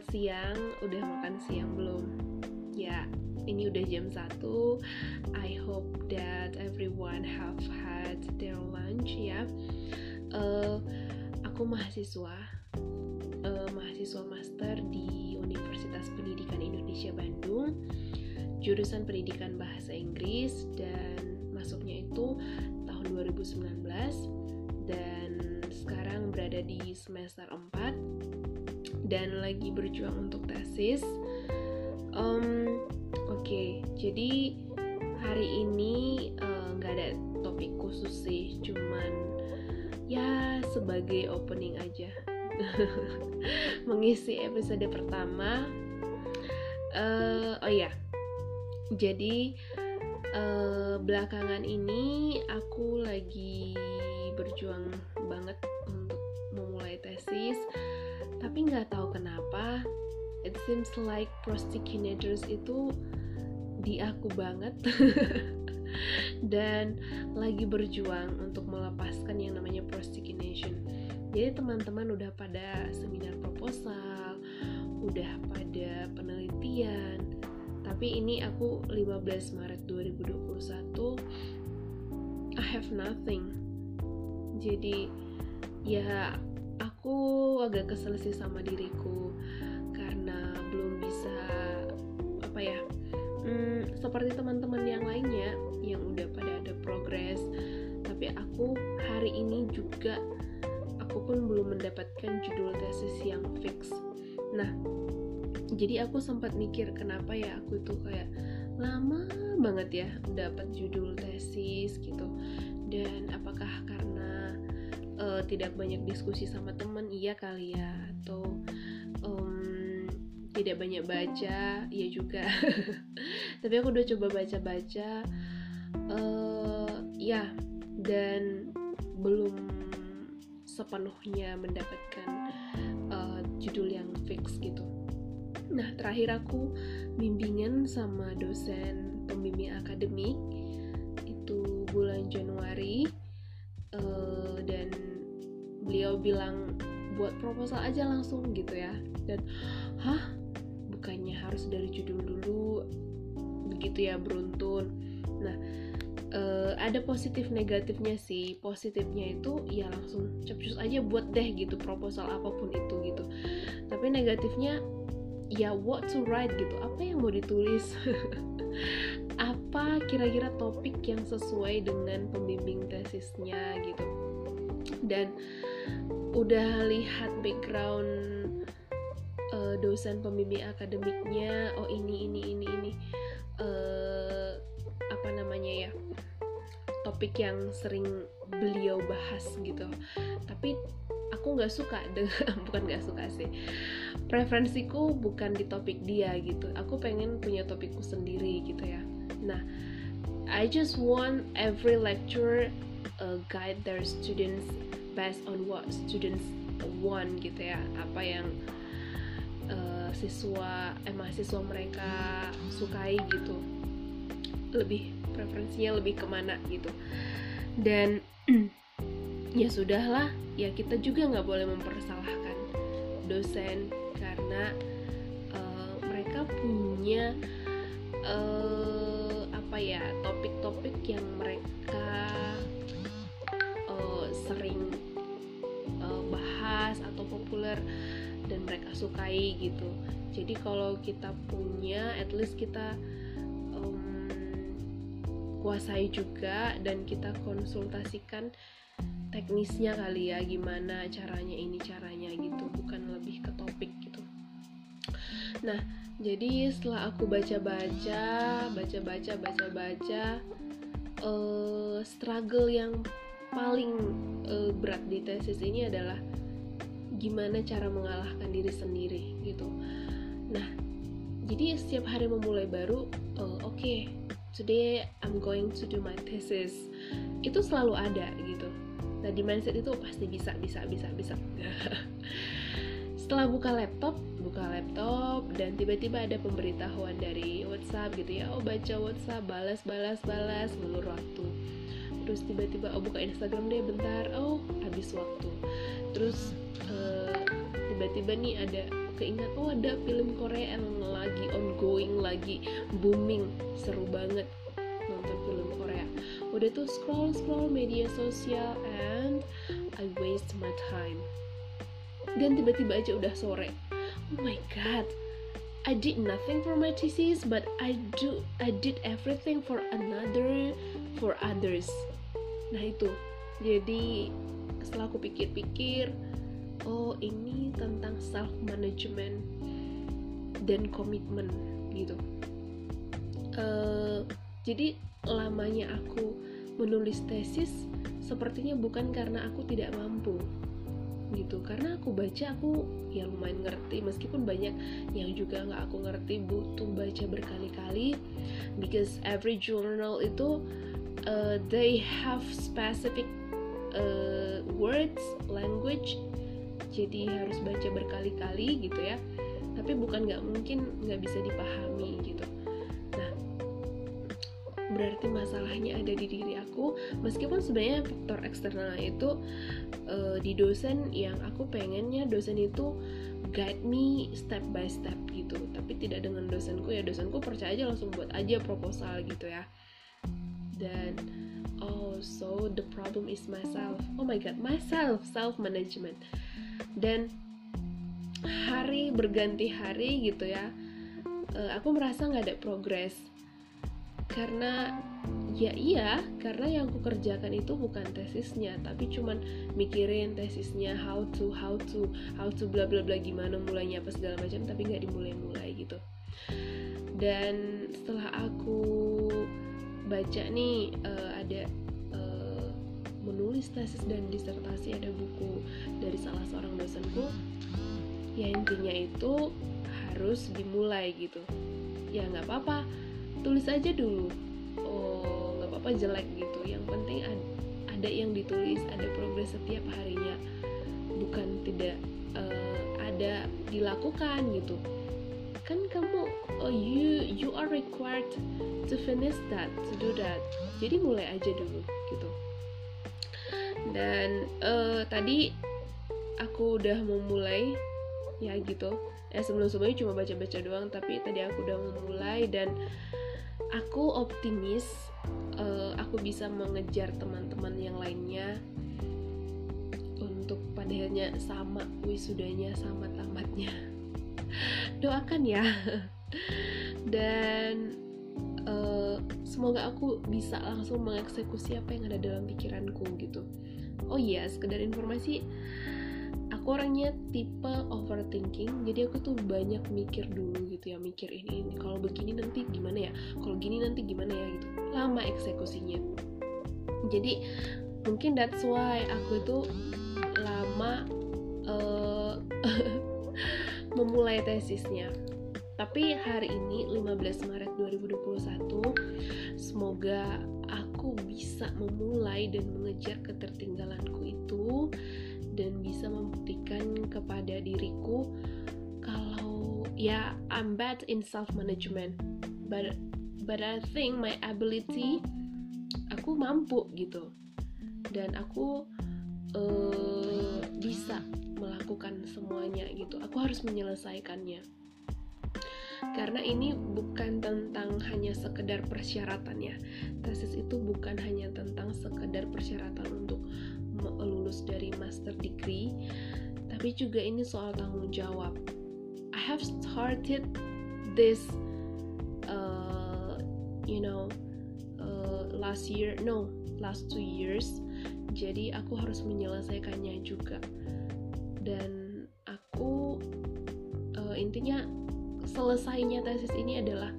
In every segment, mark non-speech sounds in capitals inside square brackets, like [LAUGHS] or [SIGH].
selamat siang. Udah makan siang belum? Ya, ini udah jam 1. I hope that everyone have had their lunch ya. Uh, aku mahasiswa, uh, mahasiswa master di Universitas Pendidikan Indonesia Bandung, jurusan Pendidikan Bahasa Inggris dan masuknya itu tahun 2019 dan sekarang berada di semester 4 dan lagi berjuang untuk tesis. Um, Oke, okay, jadi hari ini eh, nggak uh, ada topik khusus sih, cuman ya sebagai opening aja [LAUGHS] mengisi episode pertama. Uh, oh ya, jadi uh, belakangan ini aku lagi berjuang banget untuk memulai tesis tapi nggak tahu kenapa it seems like procrastinators itu di aku banget. [LAUGHS] Dan lagi berjuang untuk melepaskan yang namanya procrastination jadi teman-teman udah pada seminar proposal udah pada penelitian. Tapi ini aku 15 Maret 2021 I have nothing. Jadi ya aku agak kesel sih sama diriku karena belum bisa apa ya hmm, seperti teman-teman yang lainnya yang udah pada ada progres. Tapi aku hari ini juga aku pun belum mendapatkan judul tesis yang fix. Nah jadi aku sempat mikir kenapa ya aku tuh kayak lama banget ya dapat judul tesis gitu. Dan apakah karena uh, tidak banyak diskusi sama temen iya kali ya. Atau um, tidak banyak baca iya juga. [LAUGHS] Tapi aku udah coba baca-baca uh, ya dan belum sepenuhnya mendapatkan uh, judul yang fix gitu. Nah terakhir aku bimbingan sama dosen pembimbing akademik itu bulan Januari uh, dan beliau bilang buat proposal aja langsung gitu ya. Dan hah? Bukannya harus dari judul dulu? Begitu ya beruntun. Nah uh, ada positif negatifnya sih. Positifnya itu ya langsung cepcus aja buat deh gitu proposal apa pun itu gitu. Tapi negatifnya ya what to write gitu. Apa yang mau ditulis [LAUGHS] apa kira-kira topik yang sesuai dengan pembimbing tesisnya gitu? Dan udah lihat background uh, dosen pembimbing akademiknya oh ini ini ini ini uh, apa namanya ya topik yang sering beliau bahas gitu. Tapi aku nggak suka [LAUGHS] dengan bukan nggak suka sih preferensiku bukan di topik dia gitu. Aku pengen punya topikku sendiri gitu ya nah I just want every lecturer uh, guide their students based on what students want gitu ya. Apa yang uh, siswa eh mahasiswa mereka sukai gitu. Lebih preferensinya lebih ke mana gitu. Dan [CLEARS THROAT] ya sudahlah ya kita juga nggak boleh mempersalahkan dosen karena uh, mereka punya uh, ya topik-topik yang mereka sering uh, bahas atau populer dan mereka sukai gitu. Jadi kalau kita punya at least kita um, kuasai juga dan kita konsultasikan teknisnya kali ya gimana caranya ini caranya gitu bukan lebih ke topik gitu. Nah jadi setelah aku baca-baca baca-baca baca-baca uh, struggle yang paling uh, berat di tesis ini adalah gimana cara mengalahkan diri sendiri gitu. Nah, jadi setiap hari memulai baru, uh, oke, okay, today I'm going to do my thesis. Itu selalu ada gitu. Nah di mindset itu pasti bisa, bisa, bisa, bisa. [LAUGHS] Setelah buka laptop, buka laptop dan tiba-tiba ada pemberitahuan dari WhatsApp gitu ya. Oh baca WhatsApp, balas, balas, balas, melur waktu. Terus tiba-tiba oh buka Instagram deh bentar. Oh habis waktu. Terus eh, tiba-tiba nih ada keingat oh ada film Korea yang lagi ongoing lagi booming. Seru banget nonton film Korea. Udah tuh scroll scroll media sosial and I waste my time dan tiba-tiba aja udah sore. Oh my god. I did nothing for my thesis but I do I did everything for another for others. Nah itu. Jadi setelah aku pikir-pikir oh ini tentang self management dan komitmen gitu. Uh, jadi lamanya aku menulis tesis sepertinya bukan karena aku tidak mampu gitu. Karena aku baca aku ya lumayan ngerti meskipun banyak yang juga nggak aku ngerti butuh baca berkali-kali. Because every journal itu uh, they have specific uh, words language. Jadi harus baca berkali-kali gitu ya. Tapi bukan nggak mungkin nggak bisa dipahami gitu berarti masalahnya ada di diri aku. Meskipun sebenarnya faktor eksternal itu uh, di dosen yang aku pengennya dosen itu guide me step by step gitu. Tapi tidak dengan dosenku ya. Dosenku percaya aja langsung buat aja proposal gitu ya. Dan oh so the problem is myself. Oh my god myself self management dan hari berganti hari gitu ya uh, aku merasa nggak ada progres karena ya iya karena yang aku kerjakan itu bukan tesisnya tapi cuman mikirin tesisnya how to how to how to bla bla bla gimana mulainya apa segala macam tapi nggak dimulai-mulai gitu. Dan setelah aku baca nih uh, ada uh, menulis tesis dan disertasi ada buku dari salah seorang dosenku ya intinya itu harus dimulai gitu. Ya nggak apa-apa tulis aja dulu. Oh nggak apa-apa jelek gitu. Yang penting ada, ada yang ditulis ada progres setiap harinya. Bukan tidak uh, ada dilakukan gitu. Kan kamu oh, you you are required to finish that to do that. Jadi mulai aja dulu gitu. Dan uh, tadi aku udah memulai ya gitu. Ya sebelum sebelumnya cuma baca-baca doang tapi tadi aku udah memulai dan aku optimis uh, aku bisa mengejar teman-teman yang lainnya untuk padanya sama wisudanya sama tamatnya. [LAUGHS] Doakan ya. [LAUGHS] Dan uh, semoga aku bisa langsung mengeksekusi apa yang ada dalam pikiranku gitu. Oh iya sekedar informasi aku orangnya tipe overthinking jadi aku tuh banyak mikir dulu gitu ya mikir ini ini kalau begini nanti gimana ya kalau gini nanti gimana ya gitu. Lama eksekusinya. Jadi mungkin that's why aku itu lama uh, [LAUGHS] memulai tesisnya. Tapi hari ini 15 Maret 2021 semoga aku bisa memulai dan mengejar ketertinggalanku itu dan bisa membuktikan kepada diriku kalau ya I'm bad in self management but but I think my ability aku mampu gitu. Dan aku uh, bisa melakukan semuanya gitu. Aku harus menyelesaikannya. Karena ini bukan tentang hanya sekedar persyaratan ya tesis itu bukan hanya tentang sekedar persyaratan untuk lulus dari master degree tapi juga ini soal tanggung jawab. I have started this uh, you know uh, last year no last two years. Jadi aku harus menyelesaikannya juga. Dan aku uh, intinya selesainya tesis ini adalah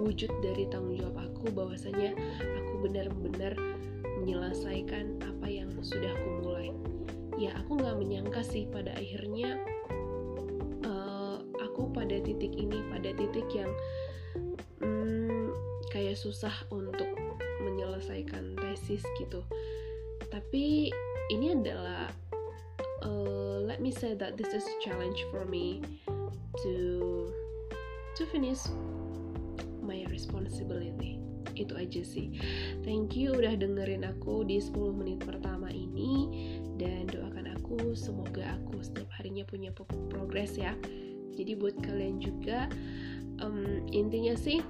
wujud dari tanggung jawab aku bahwasanya aku benar-benar menyelesaikan apa yang sudah aku mulai. Ya aku nggak menyangka sih pada akhirnya uh, aku pada titik ini pada titik yang hmm, kayak susah untuk menyelesaikan tesis gitu. Tapi ini adalah uh, let me say that this is a challenge for me to to finish my responsibility itu aja sih. Thank you udah dengerin aku di 10 menit pertama ini dan doakan aku semoga aku setiap harinya punya progres ya. Jadi buat kalian juga um, intinya sih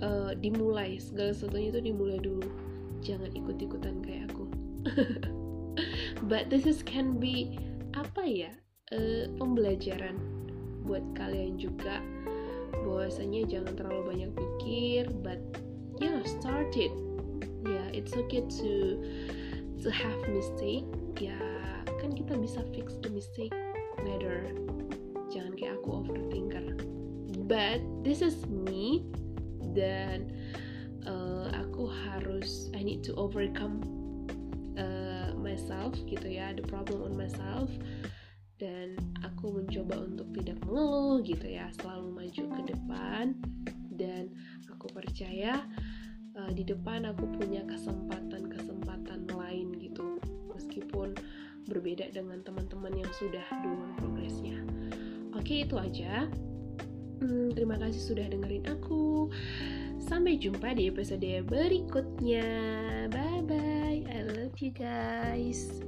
uh, dimulai segala sesuatunya itu dimulai dulu. Jangan ikut-ikutan kayak aku. [LAUGHS] But this is can be apa ya uh, pembelajaran buat kalian juga bahwasanya jangan terlalu banyak pikir but yeah start it. Yeah it's okay to to have mistake. Ya kan kita bisa fix the mistake later jangan kayak aku overthinker. But this is me dan uh, aku harus I need to overcome uh, myself gitu ya the problem on myself. Dan aku mencoba untuk tidak mengeluh gitu ya selalu maju ke depan. Dan aku percaya uh, di depan aku punya kesempatan-kesempatan lain gitu. Meskipun berbeda dengan teman-teman yang sudah duluan progresnya. Oke itu aja. Hmm, terima kasih sudah dengerin aku. Sampai jumpa di episode berikutnya. Bye bye I love you guys